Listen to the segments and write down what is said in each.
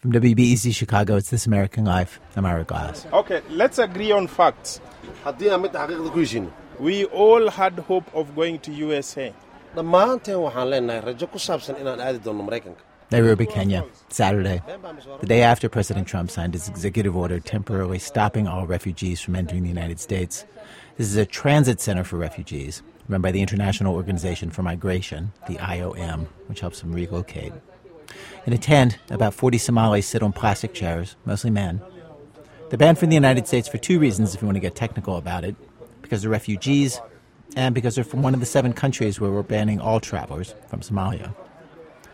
From WBEZ Chicago, it's This American Life. I'm Ira Glass. Okay, let's agree on facts. We all had hope of going to USA. dhammaanteen waxaan leenahay rajo ku saabsan inaan aadi doonno maraykanka Nairobi, Kenya, Saturday, the day after President Trump signed his executive order temporarily stopping all refugees from entering the United States. This is a transit center for refugees run by the International Organization for Migration, the IOM, which helps them relocate. In a tent, about 40 Somalis sit on plastic chairs, mostly men. They're banned from the United States for two reasons, if you want to get technical about it because they're refugees and because they're from one of the seven countries where we're banning all travelers from Somalia.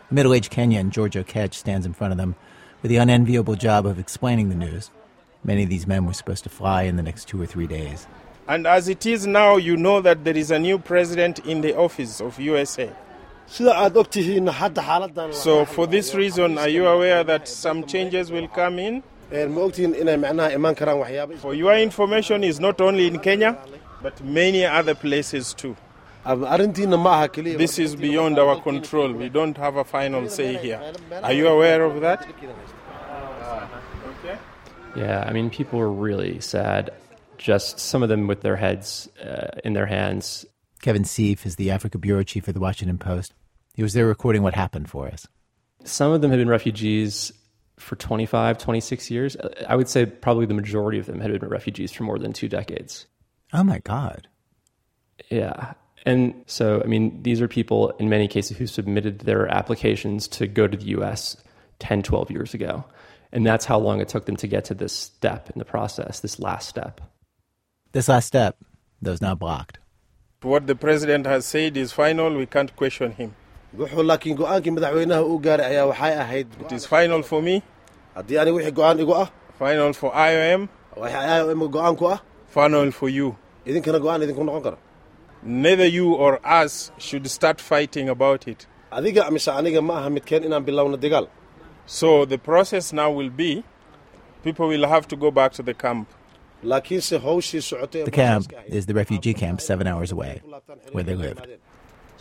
A middle aged Kenyan, George Ketch, stands in front of them with the unenviable job of explaining the news. Many of these men were supposed to fly in the next two or three days. And as it is now, you know that there is a new president in the office of USA. Sida aad og tihiin hadda xaaladan So, for this reason, are you aware that some changes will come in? Een, ma ogtihiin inay macnaha imaan karaan waxyaaba For your information, is not only in Kenya, but many other places too. Ama arrintiina ma aha keliya This is beyond our control. We don't have a final say here. Are you aware of that? Yeah, I mean, people were really sad. Just some of them with their heads uh, in their hands. Kevin Sieff is the Africa bureau chief of the Washington Post. He was there recording what happened for us. Some of them had been refugees for 25, 26 years. I would say probably the majority of them had been refugees for more than two decades. Oh my God. Yeah. And so, I mean, these are people in many cases who submitted their applications to go to the US 10, 12 years ago. And that's how long it took them to get to this step in the process, this last step. This last step, though, is now blocked. What the president has said is final. We can't question him. wuxuu laakiin go'aankii madaxweynaha uu gaaray ayaa waxay ahayd haddii ani wixii go'aan igu ah. M. Go'aanku ah. Idinkana go'aan idinku noqon kara adiga mise aniga ma aha midkeen inaan bilowno dagaal. Laakiinse howshii socotay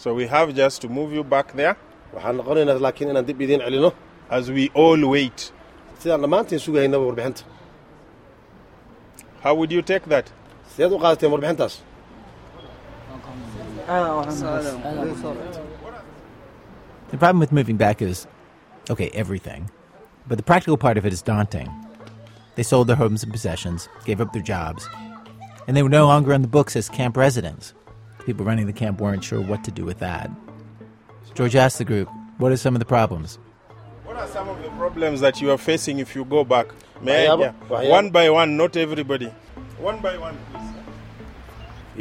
So we have just to move you back there waxaan noqonaynaa laakiin inaan dib idiin celino as we all wait. sidaan dhammaantiin sugahaynaba warbixinta How would you take that? sideed u qaadateen warbixintaas The problem with moving back is okay, everything. But the practical part of it is daunting. They sold their homes and possessions, gave up their jobs, and they were no longer on the books as camp residents. People running the camp weren't sure what to do with that. George asked the group, What are some of the problems? What are some of the problems that you are facing if you go back? May I? Yeah. One by one, not everybody. One by one, please.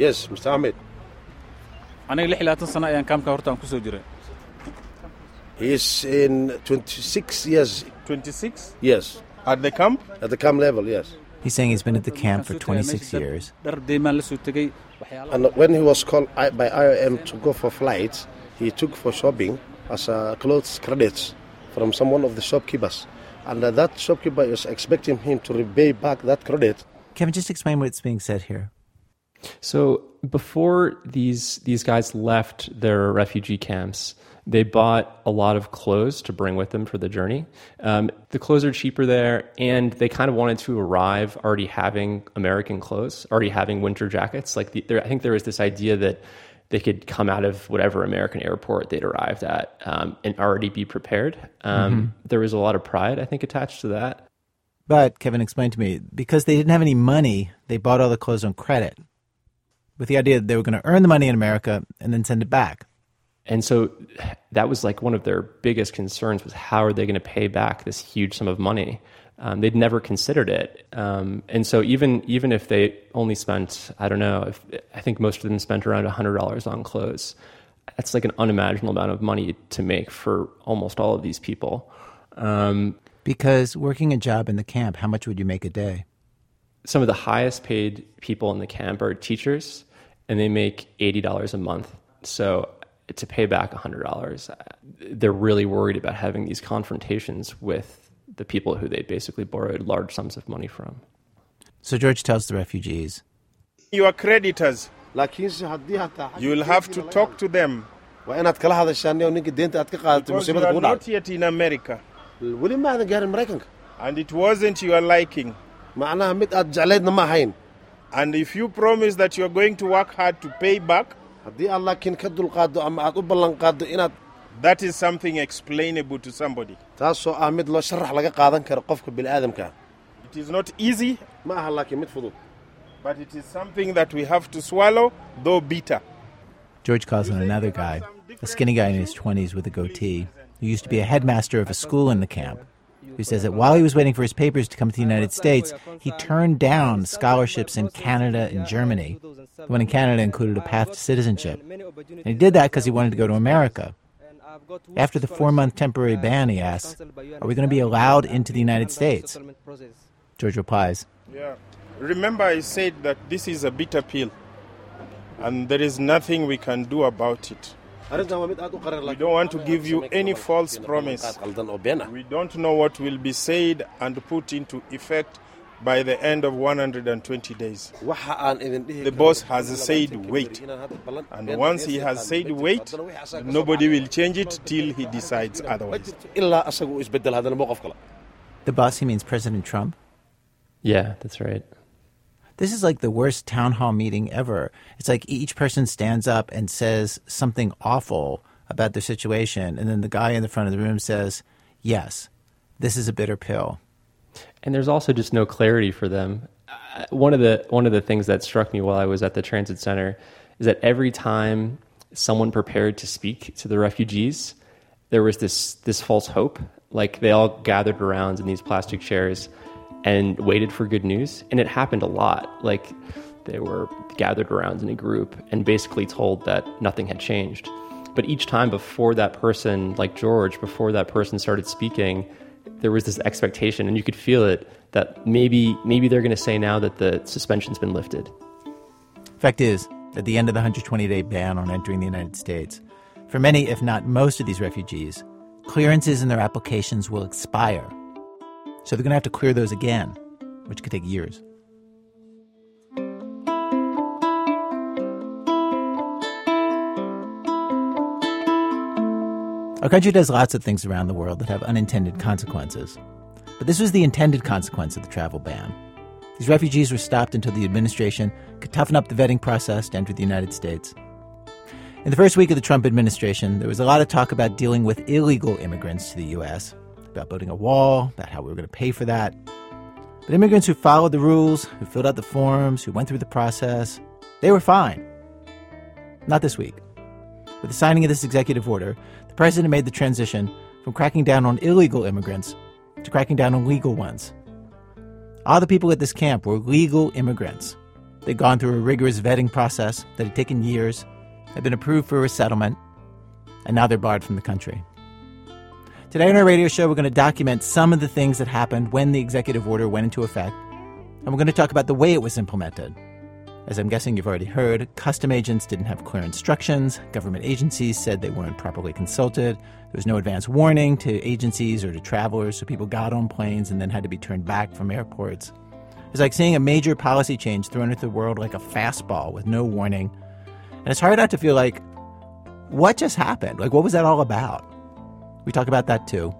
yes mr ahmed aniga lix iyo labaatan sano ayaan kaamka horta aan ku soo jiray he is in 26 years 26 yes at the camp. at the camp level yes He's saying he's been at the camp for 26 years. dhar deymaan la soo tegey and when he was called by IOM to go for flights he took for shopping as a clothes credits from some one of the shopkeepers. And uh, that shopkeeper is expecting him to repay back that credit. Kevin, just explain what's being said here. So before these these guys left their refugee camps, they bought a lot of clothes to bring with them for the journey. Um, the clothes are cheaper there, and they kind of wanted to arrive already having American clothes, already having winter jackets. Like the, there, I think there was this idea that they could come out of whatever American airport they'd arrived at um, and already be prepared. Um, There was a lot of pride, I think, attached to that. But Kevin explained to me because they didn't have any money, they bought all the clothes on credit with the idea that they were going to earn the money in America and then send it back. And so that was like one of their biggest concerns was how are they going to pay back this huge sum of money? Um, they'd never considered it, um, and so even even if they only spent I don't know if I think most of them spent around hundred dollars on clothes, that's like an unimaginable amount of money to make for almost all of these people. Um, Because working a job in the camp, how much would you make a day? some of the highest paid people in the camp are teachers, and they make eighty dollars a month. So to pay back hundred dollars, they're really worried about having these confrontations with the people who they basically borrowed large sums of money from. So George tells the refugees Your creditors, laakiinse haddii hataa you will have to talk to them waa inaad kala hadashaan oo ninka deenta aad ka qaadato because you musiibada are not dhacday yet in America. weli ma aadan gaarin maraykanka and it wasn't your liking. macnaha mid aad jeclaydna ma ahayn And if you promise that you're going to work hard to pay back, haddii aad laakiin ka dulqaaddo ama aad u ballan qaaddo inaad that is something explainable to somebody. taasoo ah mid loo sharax laga qaadan karo qofka bini'aadamka It is not easy, ma aha laakiin mid fudud but it is something that we have to swallow, though bitter. George on another guy, a skinny guy in his 20s with a goatee, who used to be a headmaster of a school in the camp, who says that while he was waiting for his papers to come to the United States, he turned down scholarships in Canada and Germany. The one in Canada included a path to citizenship. And he did that because he wanted to go to America. After the four month temporary ban, he asks, Are we going to be allowed into the United States? George replies, Yeah. Remember, I said that this is a bitter pill, and there is nothing we can do about it. Arrintan waa mid aad u qarar We don't want to give you any false promise. qaldan oo been ah We don't know what will be said and put into effect by the end of 120 days. waxa aan idin dhihi The boss has said wait. And once he has said wait, nobody will change it till he decides otherwise. The boss, he means President Trump. Yeah, that's right. This is like the worst town hall meeting ever. It's like each person stands up and says something awful about their situation, and then the guy in the front of the room says, Yes, this is a bitter pill. and there's also just no clarity for them. Uh, One of the one of the things that struck me while I was at the transit center is that every time someone prepared to speak to the refugees, there was this this false hope. Like they all gathered around in these plastic chairs and waited for good news, and it happened a lot. Like they were gathered around in a group and basically told that nothing had changed. But each time before that person, like George, before that person started speaking, there was this expectation, and you could feel it that maybe maybe they're going to say now that the suspension's been lifted. Fact is, at the end of the 120 day ban on entering the United States, for many, if not most of these refugees, clearances in their applications will expire. So they're going to have to clear those again, which could take years. Our country does lots of things around the world that have unintended consequences. But this was the intended consequence of the travel ban. These refugees were stopped until the administration could toughen up the vetting process to enter the United States. In the first week of the Trump administration, there was a lot of talk about dealing with illegal immigrants to the U.S., about building a wall, about how we were going to pay for that. But immigrants who followed the rules, who filled out the forms, who went through the process, they were fine. Not this week. With the signing of this executive order, the president made the transition from cracking down on illegal immigrants to cracking down on legal ones. All the people at this camp were legal immigrants. They'd gone through a rigorous vetting process that had taken years, had been approved for resettlement, and now they're barred from the country. Today on our radio show, we're going to document some of the things that happened when the executive order went into effect, and we're going to talk about the way it was implemented. As I'm guessing you've already heard, custom agents didn't have clear instructions, government agencies said they weren't properly consulted, there was no advance warning to agencies or to travelers, so people got on planes and then had to be turned back from airports. It's like seeing a major policy change thrown into the world like a fastball with no warning. And it's hard not to feel like, what just happened? Like, what was that all about? We talk about that too.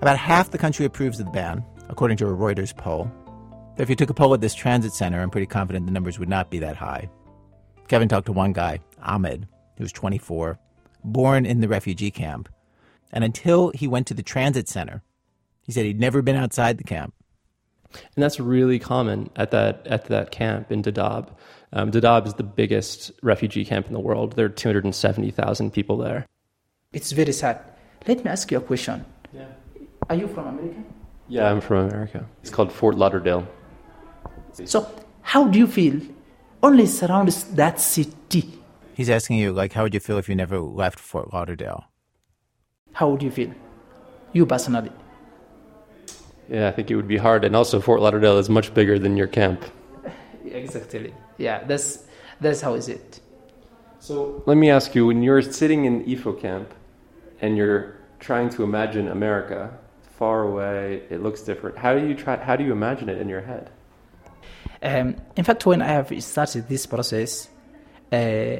About half the country approves of the ban, according to a Reuters poll. If you took a poll at this transit center, I'm pretty confident the numbers would not be that high. Kevin talked to one guy, Ahmed, who was 24, born in the refugee camp. And until he went to the transit center, he said he'd never been outside the camp. And that's really common at that at that camp in Dadaab. Um, Dadaab is the biggest refugee camp in the world. There are 270,000 people there. It's very sad. Let me ask you a question. Yeah. Are you from America? Yeah, I'm from America. It's called Fort Lauderdale. So, how do you feel? Only surrounds that city. He's asking you, like, how would you feel if you never left Fort Lauderdale? How would you feel? You personally. Yeah, I think it would be hard. And also, Fort Lauderdale is much bigger than your camp. Exactly. Yeah, that's that's how is it. So let me ask you: when you're sitting in Ifo camp and you're trying to imagine America far away, it looks different. How do you try? How do you imagine it in your head? Um, in fact, when I have started this process, uh,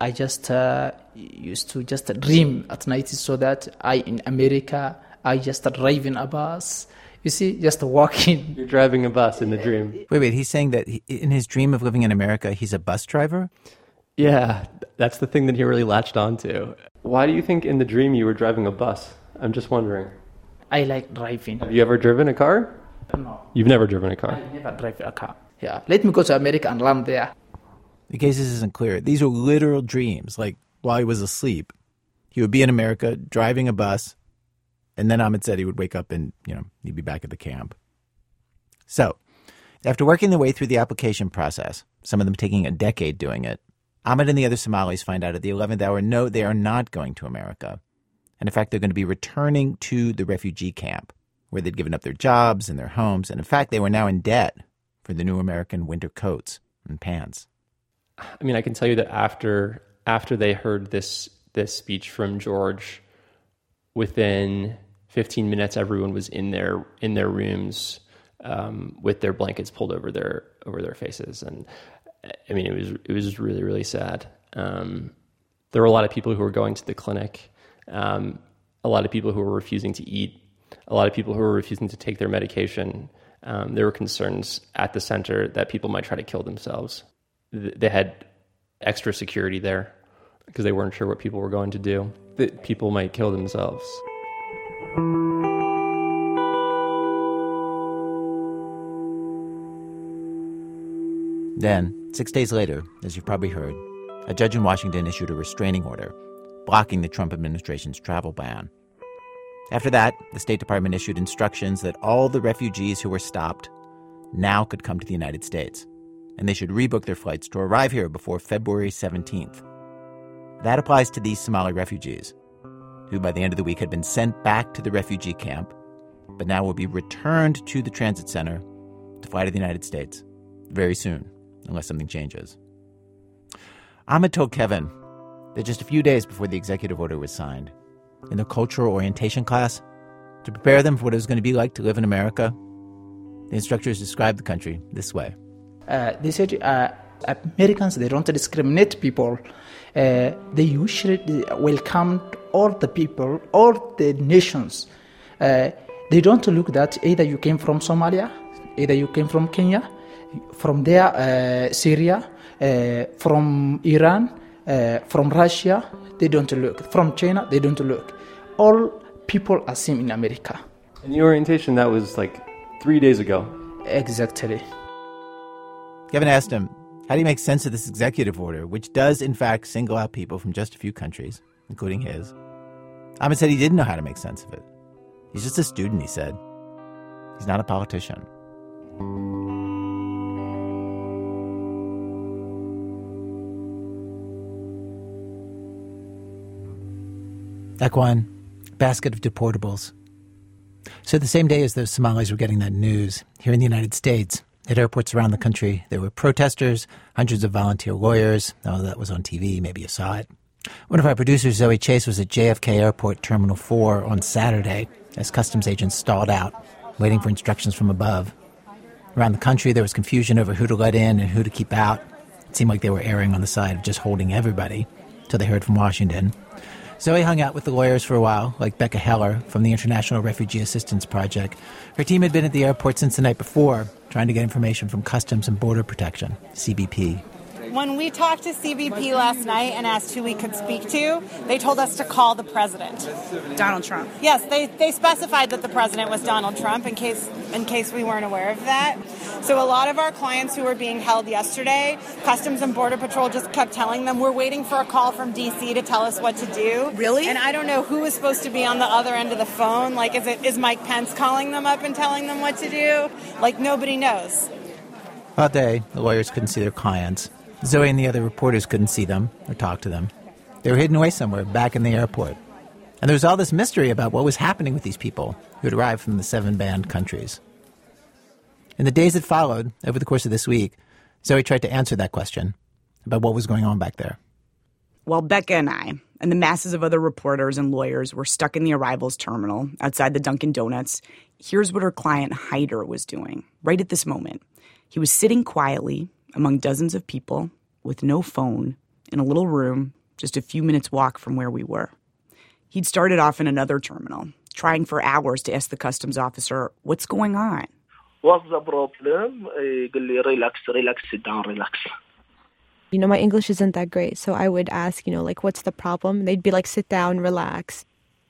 I just uh, used to just dream at night so that I in America I just driving a bus. You see, just walking. You're driving a bus in the dream. Wait, wait. He's saying that he, in his dream of living in America, he's a bus driver? Yeah, that's the thing that he really latched onto. Why do you think in the dream you were driving a bus? I'm just wondering. I like driving. Have you ever driven a car? No, You've never driven a car. I never drive a car. Yeah, let me go to America and land there. In case this isn't clear, these are literal dreams. Like while he was asleep, he would be in America driving a bus, and then Ahmed said he would wake up and you know he'd be back at the camp. So, after working their way through the application process, some of them taking a decade doing it, Ahmed and the other Somalis find out at the 11th hour no, they are not going to America. And in fact, they're going to be returning to the refugee camp where they'd given up their jobs and their homes. And in fact, they were now in debt for the new American winter coats and pants. I mean, I can tell you that after after they heard this this speech from George, within 15 minutes, everyone was in their in their rooms um, with their blankets pulled over their over their faces, and I mean, it was it was really really sad. Um, there were a lot of people who were going to the clinic, um, a lot of people who were refusing to eat, a lot of people who were refusing to take their medication. Um, there were concerns at the center that people might try to kill themselves. Th- They had extra security there because they weren't sure what people were going to do. That people might kill themselves. Then, six days later, as you've probably heard, a judge in Washington issued a restraining order blocking the Trump administration's travel ban. After that, the State Department issued instructions that all the refugees who were stopped now could come to the United States, and they should rebook their flights to arrive here before February 17th. That applies to these Somali refugees, who by the end of the week had been sent back to the refugee camp, but now will be returned to the transit center to fly to the United States very soon, unless something changes. Ahmed told Kevin that just a few days before the executive order was signed, in the cultural orientation class, to prepare them for what it was going to be like to live in America, the instructors described the country this way. Uh, they said uh, Americans they don't discriminate people. Uh, they usually welcome all the people, all the nations. Uh, they don't look that either you came from Somalia, either you came from Kenya, from there uh, Syria, uh, from Iran, uh, from Russia. They don't look from China. They don't look. All people are same in America. And the orientation that was like three days ago. Exactly. Kevin asked him, How do you make sense of this executive order, which does, in fact, single out people from just a few countries, including his? Ahmed said he didn't know how to make sense of it. He's just a student, he said. He's not a politician. Act one, basket of deportables. So, the same day as those Somalis were getting that news, here in the United States, at airports around the country, there were protesters, hundreds of volunteer lawyers. Oh, that was on TV. Maybe you saw it. One of our producers, Zoe Chase, was at JFK Airport Terminal 4 on Saturday as customs agents stalled out, waiting for instructions from above. Around the country, there was confusion over who to let in and who to keep out. It seemed like they were erring on the side of just holding everybody, till they heard from Washington. Zoe hung out with the lawyers for a while, like Becca Heller from the International Refugee Assistance Project. Her team had been at the airport since the night before, trying to get information from Customs and Border Protection, CBP. When we talked to CBP last night and asked who we could speak to, they told us to call the president. Donald Trump. Yes, they, they specified that the president was Donald Trump in case in case we weren't aware of that. So a lot of our clients who were being held yesterday, Customs and Border Patrol just kept telling them we're waiting for a call from DC to tell us what to do. Really? And I don't know who is supposed to be on the other end of the phone. Like is it is Mike Pence calling them up and telling them what to do? Like nobody knows. All day, the lawyers couldn't see their clients. Zoe and the other reporters couldn't see them or talk to them. They were hidden away somewhere back in the airport. And there was all this mystery about what was happening with these people who had arrived from the seven banned countries. In the days that followed, over the course of this week, Zoe tried to answer that question about what was going on back there. While Becca and I, and the masses of other reporters and lawyers were stuck in the arrivals terminal outside the Dunkin' Donuts. Here's what her client Hyder was doing right at this moment. He was sitting quietly among dozens of people with no phone in a little room just a few minutes walk from where we were. He'd started off in another terminal, trying for hours to ask the customs officer what's going on. What's the problem? Eh, relax, relax, sit down, relax. You know, my English isn't that great, so I would ask, you know, like, what's the problem? They'd be like, sit down, relax.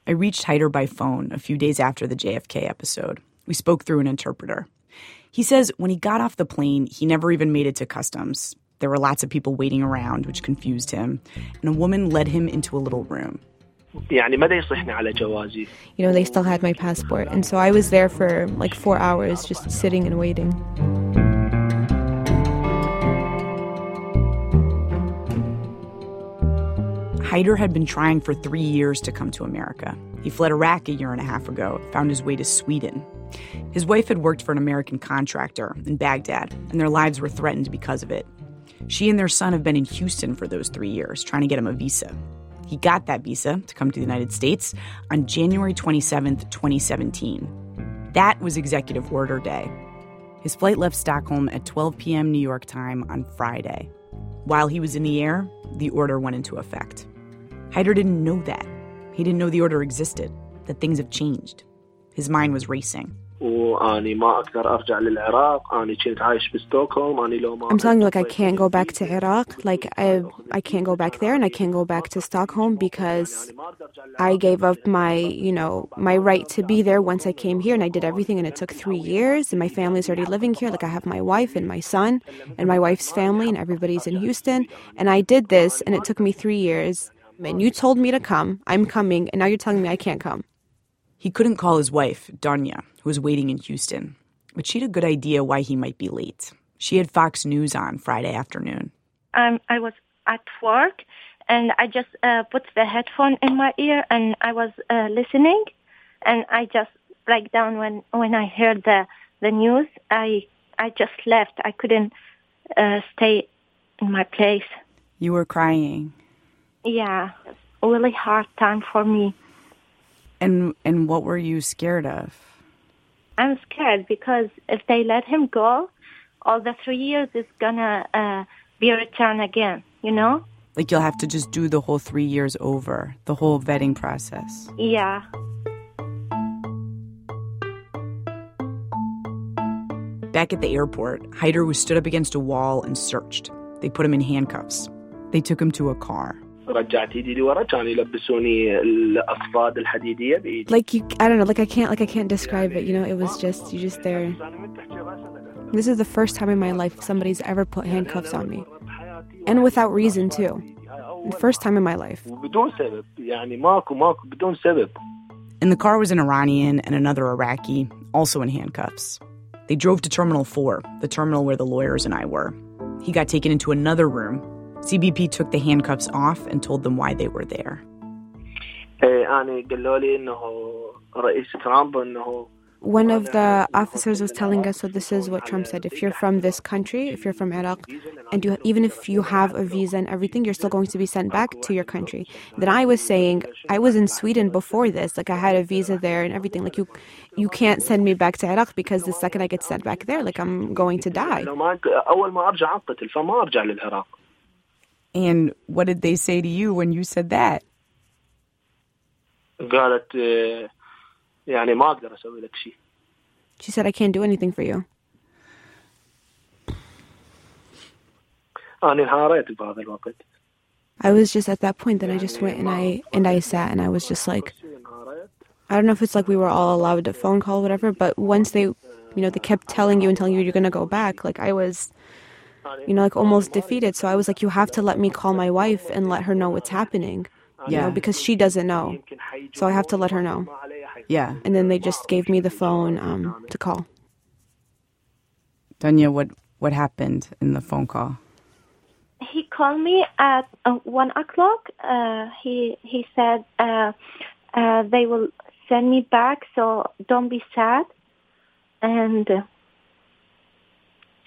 I reached Haider by phone a few days after the JFK episode. We spoke through an interpreter. He says when he got off the plane, he never even made it to customs. There were lots of people waiting around, which confused him, and a woman led him into a little room. You know, they still had my passport, and so I was there for like four hours just sitting and waiting. Haider had been trying for three years to come to America. He fled Iraq a year and a half ago, found his way to Sweden. His wife had worked for an American contractor in Baghdad, and their lives were threatened because of it. She and their son have been in Houston for those three years, trying to get him a visa. He got that visa to come to the United States on January 27, 2017. That was Executive Order Day. His flight left Stockholm at 12 p.m. New York time on Friday. While he was in the air, the order went into effect. Haider didn't know that. He didn't know the order existed, that things have changed. His mind was racing. I'm telling you, like I can't go back to Iraq. Like I, I can't go back there, and I can't go back to Stockholm because I gave up my, you know, my right to be there once I came here, and I did everything, and it took three years, and my family's already living here. Like I have my wife and my son, and my wife's family, and everybody's in Houston, and I did this, and it took me three years. And you told me to come. I'm coming, and now you're telling me I can't come he couldn't call his wife, Danya, who was waiting in Houston, but she had a good idea why he might be late. She had Fox News on Friday afternoon. Um, I was at work and I just uh, put the headphone in my ear and I was uh, listening and I just break down when when I heard the the news. I I just left. I couldn't uh, stay in my place. You were crying. Yeah, really hard time for me. And and what were you scared of? I'm scared because if they let him go, all the three years is gonna uh, be returned again. You know. Like you'll have to just do the whole three years over, the whole vetting process. Yeah. Back at the airport, Haider was stood up against a wall and searched. They put him in handcuffs. They took him to a car. رجعت ايدي لورا كانوا يلبسوني الاصفاد الحديديه بايدي like you I don't know like I can't like I can't describe it you know it was just you just there this is the first time in my life somebody's ever put handcuffs on me and without reason too the first time in my life بدون سبب يعني ماكو ماكو بدون سبب in the car was an Iranian and another Iraqi also in handcuffs they drove to Terminal 4 the terminal where the lawyers and I were he got taken into another room CBP took the handcuffs off and told them why they were there. One of the officers was telling us, so this is what Trump said: if you're from this country, if you're from Iraq, and you, even if you have a visa and everything, you're still going to be sent back to your country. Then I was saying, I was in Sweden before this, like I had a visa there and everything. Like you, you can't send me back to Iraq because the second I get sent back there, like I'm going to die. And what did they say to you when you said that? قالت يعني ما اقدر اسوي لك شيء. She said I can't do anything for you. أنا انهاريت بهذا الوقت. I was just at that point that I just went and I and I sat and I was just like I don't know if it's like we were all allowed a phone call or whatever, but once they you know, they kept telling you and telling you you're gonna go back, like I was you know, like almost defeated. So I was like, you have to let me call my wife and let her know what's happening. You yeah. know, because she doesn't know. So I have to let her know. Yeah. And then they just gave me the phone um, to call. Danya, what what happened in the phone call? He called me at uh, one o'clock. Uh, he he said uh, uh they will send me back, so don't be sad. And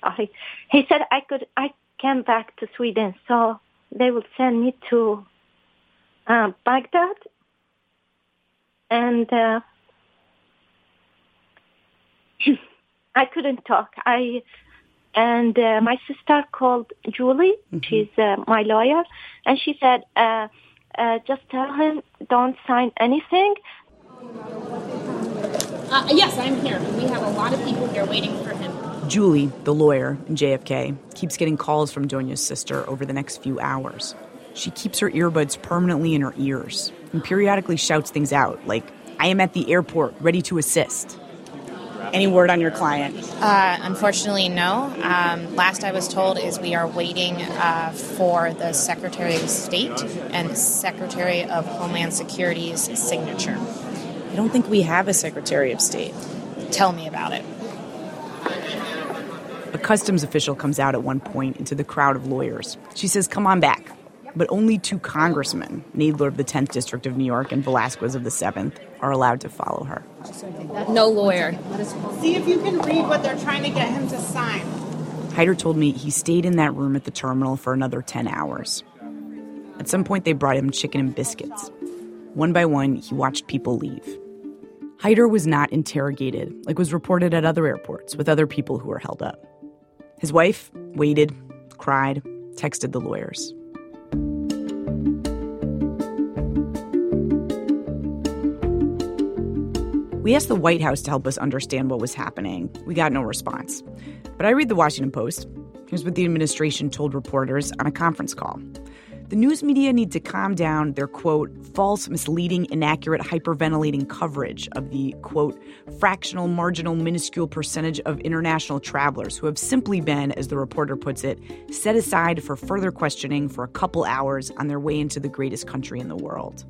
I, he said I could, I came back to Sweden, so they would send me to uh, Baghdad, and uh, I couldn't talk. I and uh, my sister called Julie. Mm-hmm. She's uh, my lawyer, and she said, uh, uh, "Just tell him don't sign anything." Uh, yes, I'm here. We have a lot of people here waiting for him. Julie, the lawyer in JFK, keeps getting calls from Donya's sister over the next few hours. She keeps her earbuds permanently in her ears and periodically shouts things out like, I am at the airport, ready to assist. Any word on your client? Uh, unfortunately, no. Um, last I was told is we are waiting uh, for the Secretary of State and Secretary of Homeland Security's signature. I don't think we have a Secretary of State. Tell me about it. A customs official comes out at one point into the crowd of lawyers. She says, Come on back. But only two congressmen, Nadler of the 10th District of New York and Velázquez of the 7th, are allowed to follow her. No lawyer. See if you can read what they're trying to get him to sign. Hyder told me he stayed in that room at the terminal for another 10 hours. At some point, they brought him chicken and biscuits. One by one, he watched people leave. Hyder was not interrogated like was reported at other airports with other people who were held up. His wife waited, cried, texted the lawyers. We asked the White House to help us understand what was happening. We got no response. But I read the Washington Post. Here's what the administration told reporters on a conference call. The news media need to calm down their quote, false, misleading, inaccurate, hyperventilating coverage of the quote, fractional, marginal, minuscule percentage of international travelers who have simply been, as the reporter puts it, set aside for further questioning for a couple hours on their way into the greatest country in the world.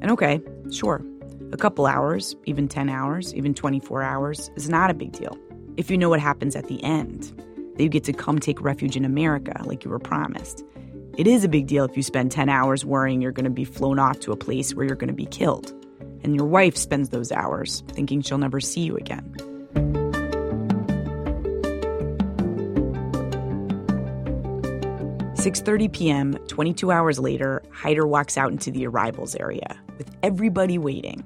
And okay, sure, a couple hours, even 10 hours, even 24 hours, is not a big deal. If you know what happens at the end, that you get to come take refuge in America like you were promised. It is a big deal if you spend 10 hours worrying you're going to be flown off to a place where you're going to be killed. And your wife spends those hours thinking she'll never see you again. Six thirty p.m. Twenty-two hours later, Hyder walks out into the arrivals area with everybody waiting.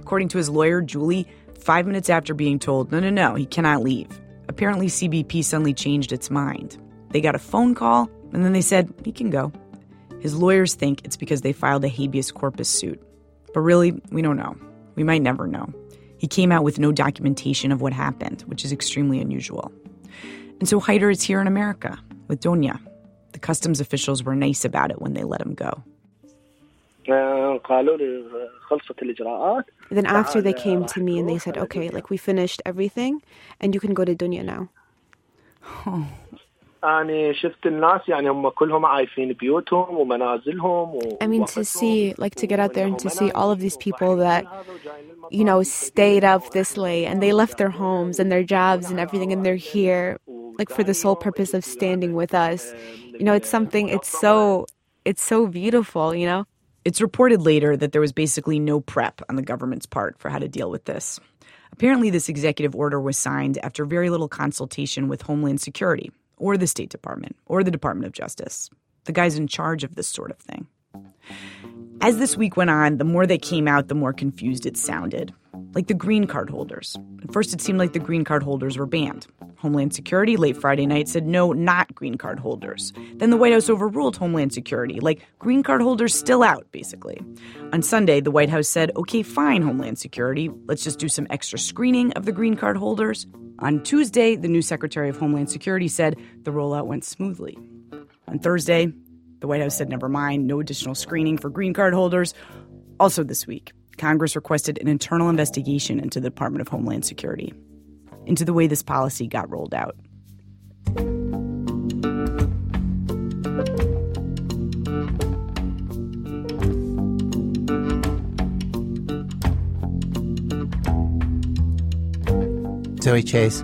According to his lawyer, Julie, five minutes after being told, no, no, no, he cannot leave. Apparently, CBP suddenly changed its mind. They got a phone call, and then they said, he can go. His lawyers think it's because they filed a habeas corpus suit. But really, we don't know. We might never know. He came out with no documentation of what happened, which is extremely unusual. And so Hyder is here in America with Donya. The customs officials were nice about it when they let him go. Then after they came to me and they said, okay, like we finished everything and you can go to Dunya now. Oh. I mean to see like to get out there and to see all of these people that you know stayed up this late and they left their homes and their jobs and everything and they're here like for the sole purpose of standing with us. You know, it's something it's so it's so beautiful, you know? It's reported later that there was basically no prep on the government's part for how to deal with this. Apparently, this executive order was signed after very little consultation with Homeland Security, or the State Department, or the Department of Justice, the guys in charge of this sort of thing. As this week went on, the more they came out, the more confused it sounded. Like the green card holders. At first, it seemed like the green card holders were banned. Homeland Security late Friday night said no, not green card holders. Then the White House overruled Homeland Security, like green card holders still out, basically. On Sunday, the White House said, okay, fine, Homeland Security, let's just do some extra screening of the green card holders. On Tuesday, the new Secretary of Homeland Security said the rollout went smoothly. On Thursday, the White House said, never mind, no additional screening for green card holders. Also, this week, Congress requested an internal investigation into the Department of Homeland Security, into the way this policy got rolled out. Zoe Chase.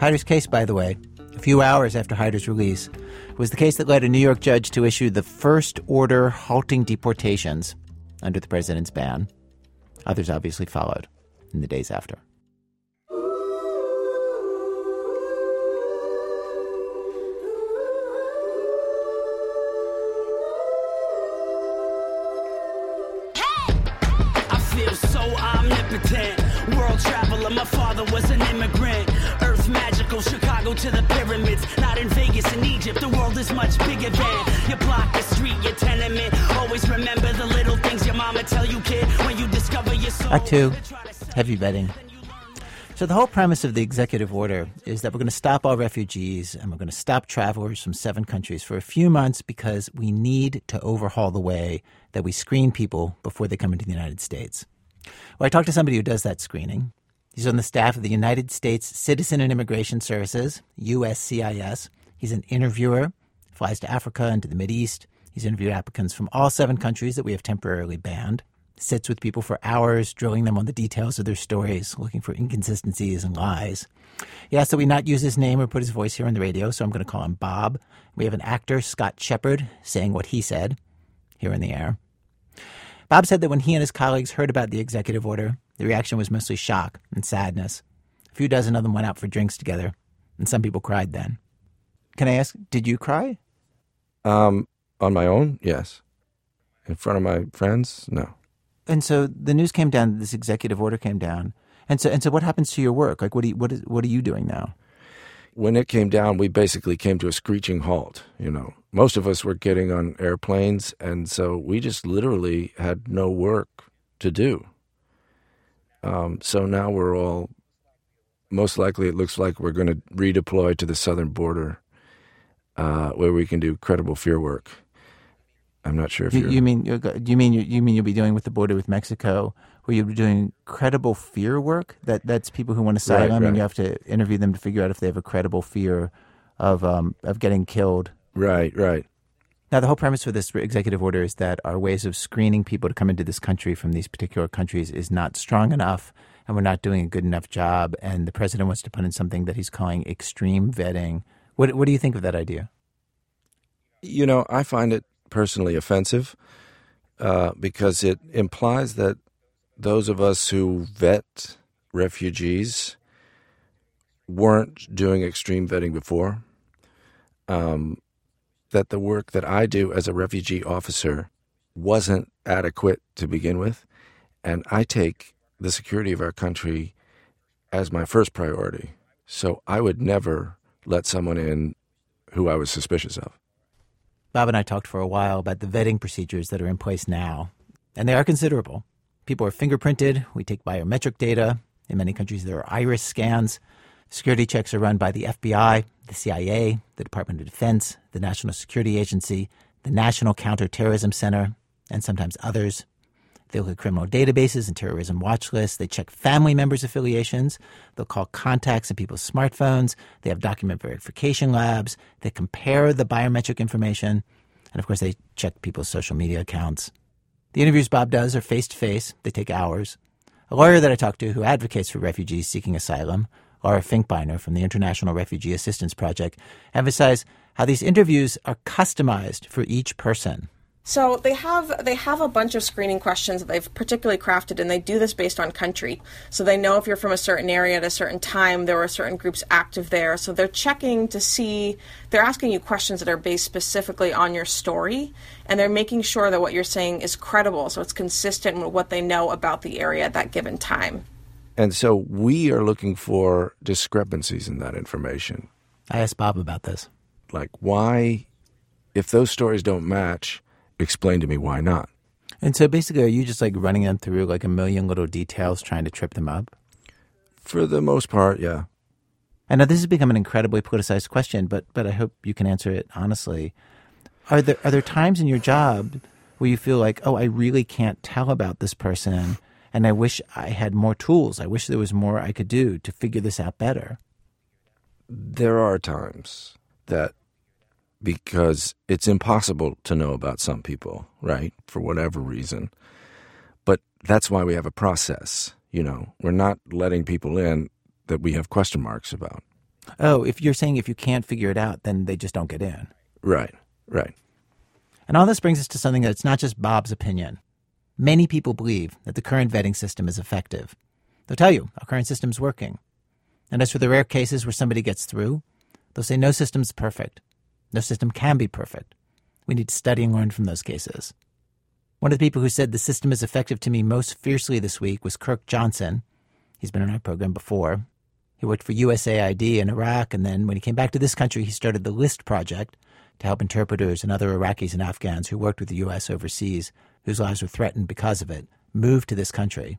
Hyder's case, by the way, a few hours after Hyder's release, was the case that led a New York judge to issue the first order halting deportations under the president's ban. Others obviously followed in the days after. Hey! I feel so omnipotent. World traveler, my father was an immigrant. Earth magical, Chicago to the pyramids. Not in Vegas and Egypt, the world is much bigger than your block, your street, your tenement. Always remember the little mama tell you, kid, when you discover your soul. Act two. Heavy vetting. So, the whole premise of the executive order is that we're going to stop all refugees and we're going to stop travelers from seven countries for a few months because we need to overhaul the way that we screen people before they come into the United States. Well, I talked to somebody who does that screening. He's on the staff of the United States Citizen and Immigration Services, USCIS. He's an interviewer, flies to Africa and to the East. He's interviewed applicants from all seven countries that we have temporarily banned sits with people for hours, drilling them on the details of their stories, looking for inconsistencies and lies. He asked that we not use his name or put his voice here on the radio, so I'm going to call him Bob. We have an actor, Scott Shepard, saying what he said here in the air. Bob said that when he and his colleagues heard about the executive order, the reaction was mostly shock and sadness. A few dozen of them went out for drinks together, and some people cried then. Can I ask, did you cry? Um, on my own, yes. In front of my friends, no and so the news came down. This executive order came down, and so and so what happens to your work? Like, what are you, what is what are you doing now? When it came down, we basically came to a screeching halt. You know, most of us were getting on airplanes, and so we just literally had no work to do. Um, so now we're all most likely. It looks like we're going to redeploy to the southern border, uh, where we can do credible fear work I'm not sure if you, you mean you mean you mean you'll be doing with the border with Mexico, where you'll be doing credible fear work. That that's people who want asylum, right, right. and you have to interview them to figure out if they have a credible fear of um, of getting killed. Right, right. Now, the whole premise for this executive order is that our ways of screening people to come into this country from these particular countries is not strong enough, and we're not doing a good enough job. And the president wants to put in something that he's calling extreme vetting. What What do you think of that idea? You know, I find it personally offensive uh, because it implies that those of us who vet refugees weren't doing extreme vetting before. Um, that the work that I do as a refugee officer wasn't adequate to begin with. And I take the security of our country as my first priority. So I would never let someone in who I was suspicious of. Bob and I talked for a while about the vetting procedures that are in place now, and they are considerable. People are fingerprinted, we take biometric data. In many countries, there are iris scans. Security checks are run by the FBI, the CIA, the Department of Defense, the National Security Agency, the National Counterterrorism Center, and sometimes others. They look at criminal databases and terrorism watch lists. They check family members' affiliations. They'll call contacts in people's smartphones. They have document verification labs. They compare the biometric information. And of course, they check people's social media accounts. The interviews Bob does are face to face, they take hours. A lawyer that I talked to who advocates for refugees seeking asylum, Laura Finkbeiner from the International Refugee Assistance Project, emphasized how these interviews are customized for each person. So they have they have a bunch of screening questions that they've particularly crafted, and they do this based on country. So they know if you're from a certain area at a certain time, there were certain groups active there. So they're checking to see they're asking you questions that are based specifically on your story, and they're making sure that what you're saying is credible, so it's consistent with what they know about the area at that given time. And so we are looking for discrepancies in that information. I asked Bob about this. Like why, if those stories don't match explain to me why not. And so basically, are you just like running them through like a million little details trying to trip them up? For the most part, yeah. I know this has become an incredibly politicized question, but but I hope you can answer it honestly. Are there are there times in your job where you feel like, oh, I really can't tell about this person, and I wish I had more tools. I wish there was more I could do to figure this out better. There are times that because it's impossible to know about some people, right? For whatever reason. But that's why we have a process. You know, we're not letting people in that we have question marks about. Oh, if you're saying if you can't figure it out, then they just don't get in. Right, right. And all this brings us to something that's not just Bob's opinion. Many people believe that the current vetting system is effective. They'll tell you our current system's working. And as for the rare cases where somebody gets through, they'll say no system's perfect. No system can be perfect. We need to study and learn from those cases. One of the people who said the system is effective to me most fiercely this week was Kirk Johnson. He's been on our program before. He worked for USAID in Iraq, and then when he came back to this country, he started the LIST project to help interpreters and other Iraqis and Afghans who worked with the U.S. overseas, whose lives were threatened because of it, move to this country.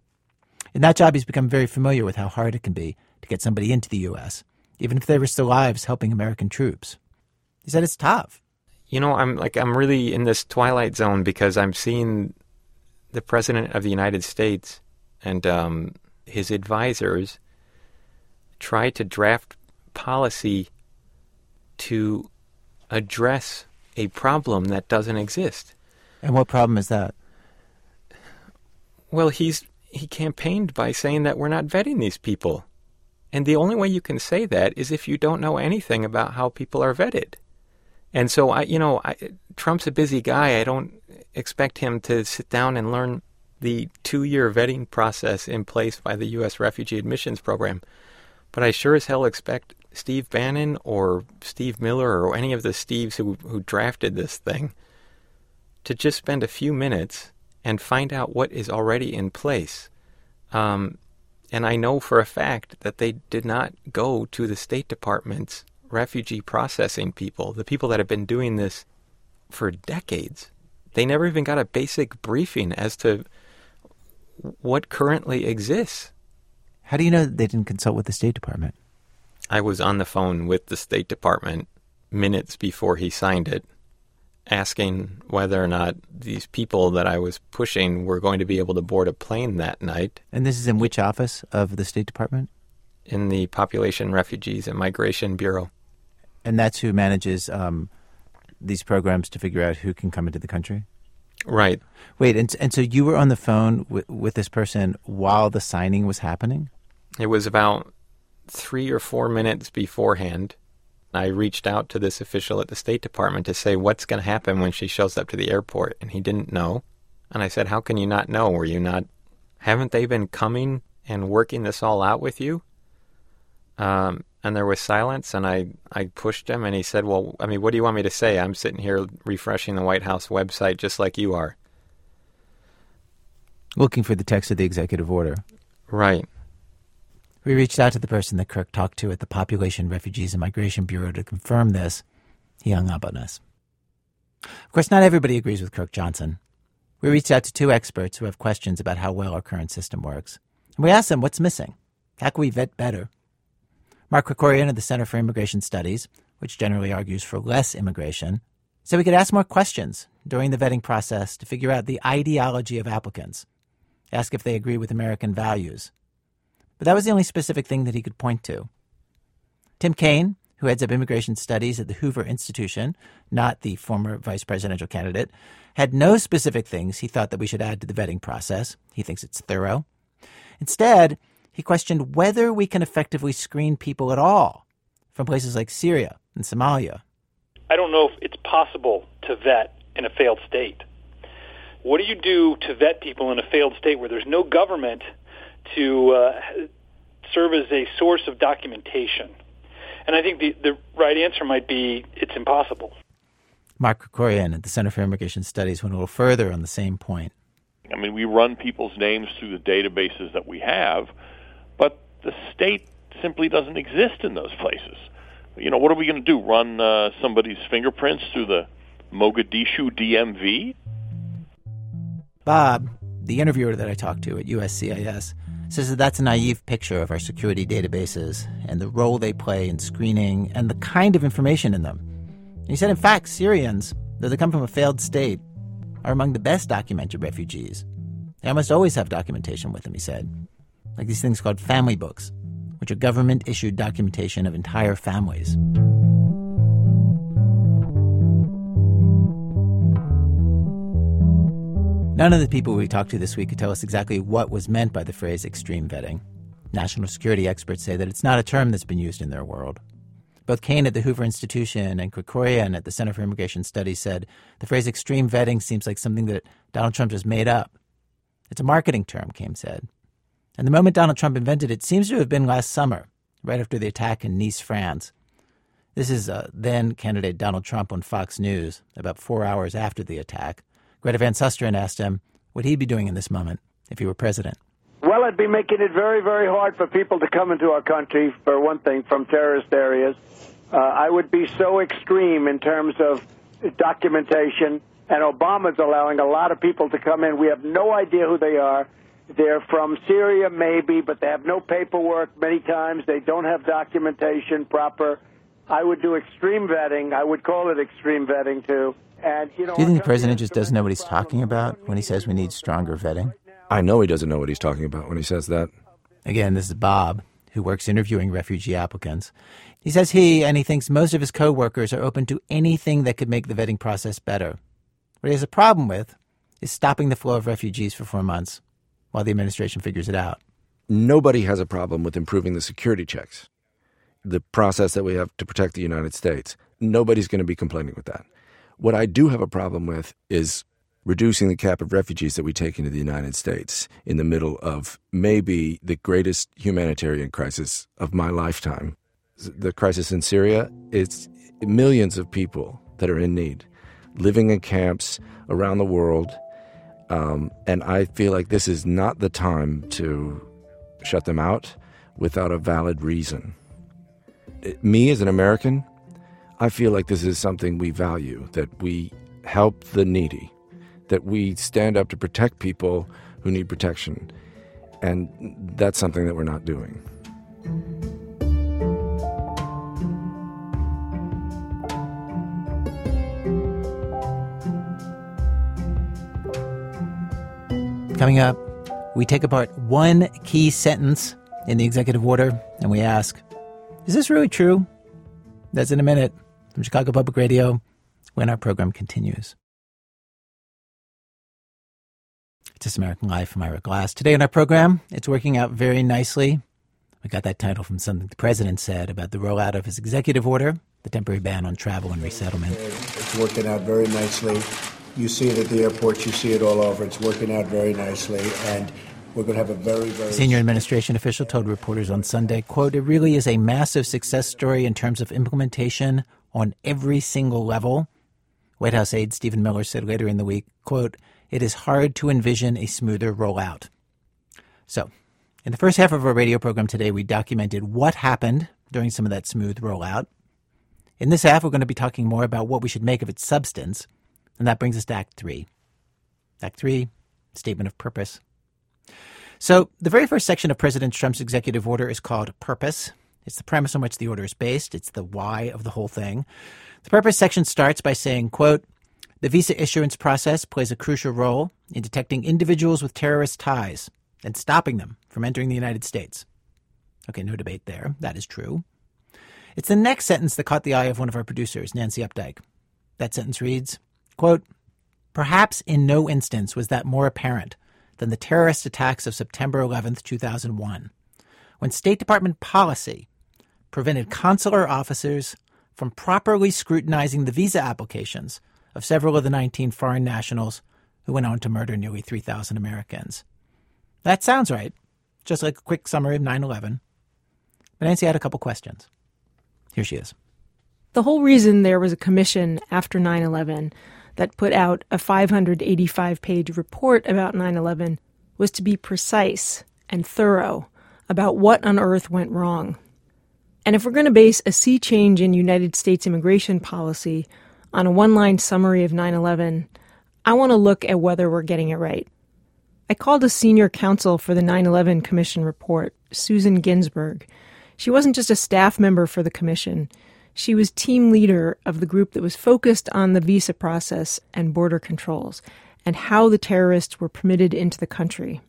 In that job, he's become very familiar with how hard it can be to get somebody into the U.S., even if they risk their lives helping American troops. He said it's tough. You know, I'm like I'm really in this twilight zone because I'm seeing the president of the United States and um, his advisors try to draft policy to address a problem that doesn't exist. And what problem is that? Well, he's he campaigned by saying that we're not vetting these people. And the only way you can say that is if you don't know anything about how people are vetted. And so I, you know, I, Trump's a busy guy. I don't expect him to sit down and learn the two-year vetting process in place by the U.S. Refugee Admissions Program. But I sure as hell expect Steve Bannon or Steve Miller or any of the Steves who who drafted this thing to just spend a few minutes and find out what is already in place. Um, and I know for a fact that they did not go to the State Department's refugee processing people, the people that have been doing this for decades. They never even got a basic briefing as to what currently exists. How do you know that they didn't consult with the State Department? I was on the phone with the State Department minutes before he signed it, asking whether or not these people that I was pushing were going to be able to board a plane that night. And this is in which office of the State Department? In the Population, Refugees, and Migration Bureau. And that's who manages um, these programs to figure out who can come into the country? Right. Wait, and, and so you were on the phone with, with this person while the signing was happening? It was about three or four minutes beforehand. I reached out to this official at the State Department to say what's going to happen when she shows up to the airport, and he didn't know. And I said, How can you not know? Were you not? Haven't they been coming and working this all out with you? Um, and there was silence, and I, I pushed him, and he said, Well, I mean, what do you want me to say? I'm sitting here refreshing the White House website just like you are. Looking for the text of the executive order. Right. We reached out to the person that Kirk talked to at the Population, Refugees, and Migration Bureau to confirm this. He hung up on us. Of course, not everybody agrees with Kirk Johnson. We reached out to two experts who have questions about how well our current system works. And we asked them what's missing. How can we vet better? Mark Krikorian of the Center for Immigration Studies, which generally argues for less immigration, said we could ask more questions during the vetting process to figure out the ideology of applicants, ask if they agree with American values. But that was the only specific thing that he could point to. Tim Kane, who heads up immigration studies at the Hoover Institution, not the former vice presidential candidate, had no specific things he thought that we should add to the vetting process. He thinks it's thorough. Instead, he questioned whether we can effectively screen people at all from places like Syria and Somalia. I don't know if it's possible to vet in a failed state. What do you do to vet people in a failed state where there's no government to uh, serve as a source of documentation? And I think the, the right answer might be it's impossible. Mark Krikorian at the Center for Immigration Studies went a little further on the same point. I mean, we run people's names through the databases that we have, but the state simply doesn't exist in those places. You know, what are we going to do? Run uh, somebody's fingerprints through the Mogadishu DMV? Bob, the interviewer that I talked to at USCIS, says that that's a naive picture of our security databases and the role they play in screening and the kind of information in them. he said, in fact, Syrians, though they come from a failed state, are among the best documented refugees. They almost always have documentation with them, he said like these things called family books, which are government issued documentation of entire families. None of the people we talked to this week could tell us exactly what was meant by the phrase extreme vetting. National security experts say that it's not a term that's been used in their world. Both Kane at the Hoover Institution and Krikorian at the Center for Immigration Studies said the phrase extreme vetting seems like something that Donald Trump just made up. It's a marketing term, Kane said. And the moment Donald Trump invented it seems to have been last summer, right after the attack in Nice, France. This is uh, then candidate Donald Trump on Fox News, about four hours after the attack. Greta Van Susteren asked him what he'd be doing in this moment if he were president. Well, I'd be making it very, very hard for people to come into our country, for one thing, from terrorist areas. Uh, I would be so extreme in terms of documentation, and Obama's allowing a lot of people to come in. We have no idea who they are They're from Syria, maybe, but they have no paperwork many times. They don't have documentation proper. I would do extreme vetting. I would call it extreme vetting, too. And, you know, do you think the president just doesn't know what he's talking about when he says we need stronger vetting? I know he doesn't know what he's talking about when he says that. Again, this is Bob, who works interviewing refugee applicants. He says he and he thinks most of his coworkers are open to anything that could make the vetting process better. What he has a problem with is stopping the flow of refugees for four months while the administration figures it out. Nobody has a problem with improving the security checks, the process that we have to protect the United States. Nobody's going to be complaining with that. What I do have a problem with is reducing the cap of refugees that we take into the United States in the middle of maybe the greatest humanitarian crisis of my lifetime. The crisis in Syria, it's millions of people that are in need, living in camps around the world. Um, and I feel like this is not the time to shut them out without a valid reason. Me as an American, I feel like this is something we value, that we help the needy, that we stand up to protect people who need protection. And that's something that we're not doing. Coming up, we take apart one key sentence in the executive order and we ask, is this really true? That's in a minute from Chicago Public Radio when our program continues. It's This American Life. I'm Ira Glass. Today on our program, it's working out very nicely. We got that title from something the president said about the rollout of his executive order, the temporary ban on travel and resettlement. It's working out very nicely. You see it at the airports, you see it all over. It's working out very nicely. And we're going to have a very, very senior administration official told reporters on Sunday, "quote It really is a massive success story in terms of implementation on every single level. White House aide Stephen Miller said later in the week, quote, it is hard to envision a smoother rollout. So, in the first half of our radio program today, we documented what happened during some of that smooth rollout. In this half, we're going to be talking more about what we should make of its substance, and that brings us to Act 3. Act 3, Statement of Purpose. So, the very first section of President Trump's executive order is called Purpose. It's the premise on which the order is based. It's the why of the whole thing. The purpose section starts by saying, quote, the visa issuance process plays a crucial role in detecting individuals with terrorist ties and stopping them from entering the United States. Okay, no debate there. That is true. It's the next sentence that caught the eye of one of our producers, Nancy Updike. That sentence reads, quote, Perhaps in no instance was that more apparent than the terrorist attacks of September 11, 2001, when State Department policy prevented consular officers from properly scrutinizing the visa applications of several of the 19 foreign nationals who went on to murder nearly 3,000 Americans. That sounds right, just like a quick summary of 9 11. But Nancy had a couple questions. Here she is. The whole reason there was a commission after 9 11 that put out a 585 page report about 9 11 was to be precise and thorough about what on earth went wrong. And if we're going to base a sea change in United States immigration policy on a one line summary of 9 11, I want to look at whether we're getting it right. I called a senior counsel for the 9 11 Commission report, Susan Ginsburg. She wasn't just a staff member for the Commission, she was team leader of the group that was focused on the visa process and border controls and how the terrorists were permitted into the country.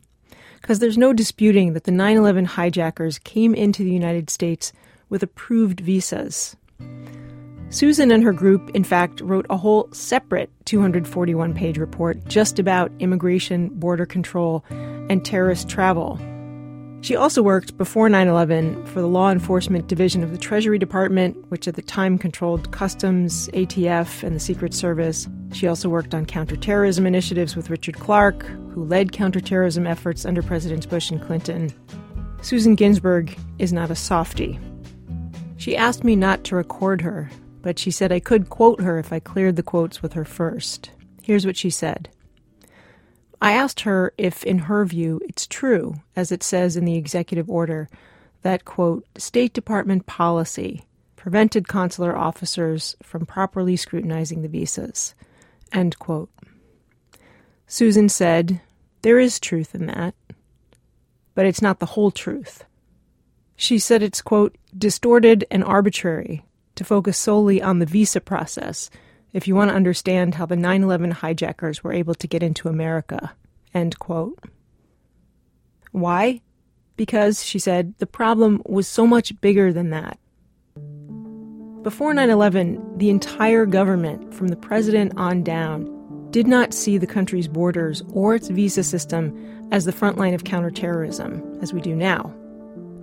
Because there's no disputing that the 9 11 hijackers came into the United States with approved visas. Susan and her group, in fact, wrote a whole separate 241 page report just about immigration, border control, and terrorist travel. She also worked before 9 11 for the Law Enforcement Division of the Treasury Department, which at the time controlled Customs, ATF, and the Secret Service. She also worked on counterterrorism initiatives with Richard Clarke, who led counterterrorism efforts under Presidents Bush and Clinton. Susan Ginsburg is not a softie. She asked me not to record her, but she said I could quote her if I cleared the quotes with her first. Here's what she said. I asked her if, in her view, it's true, as it says in the executive order, that, quote, State Department policy prevented consular officers from properly scrutinizing the visas, end quote. Susan said, There is truth in that. but it's not the whole truth. She said it's, quote, distorted and arbitrary to focus solely on the visa process if you want to understand how the 9 11 hijackers were able to get into America, end quote. Why? Because, she said, the problem was so much bigger than that. Before 9 11, the entire government, from the president on down, did not see the country's borders or its visa system as the front line of counterterrorism, as we do now.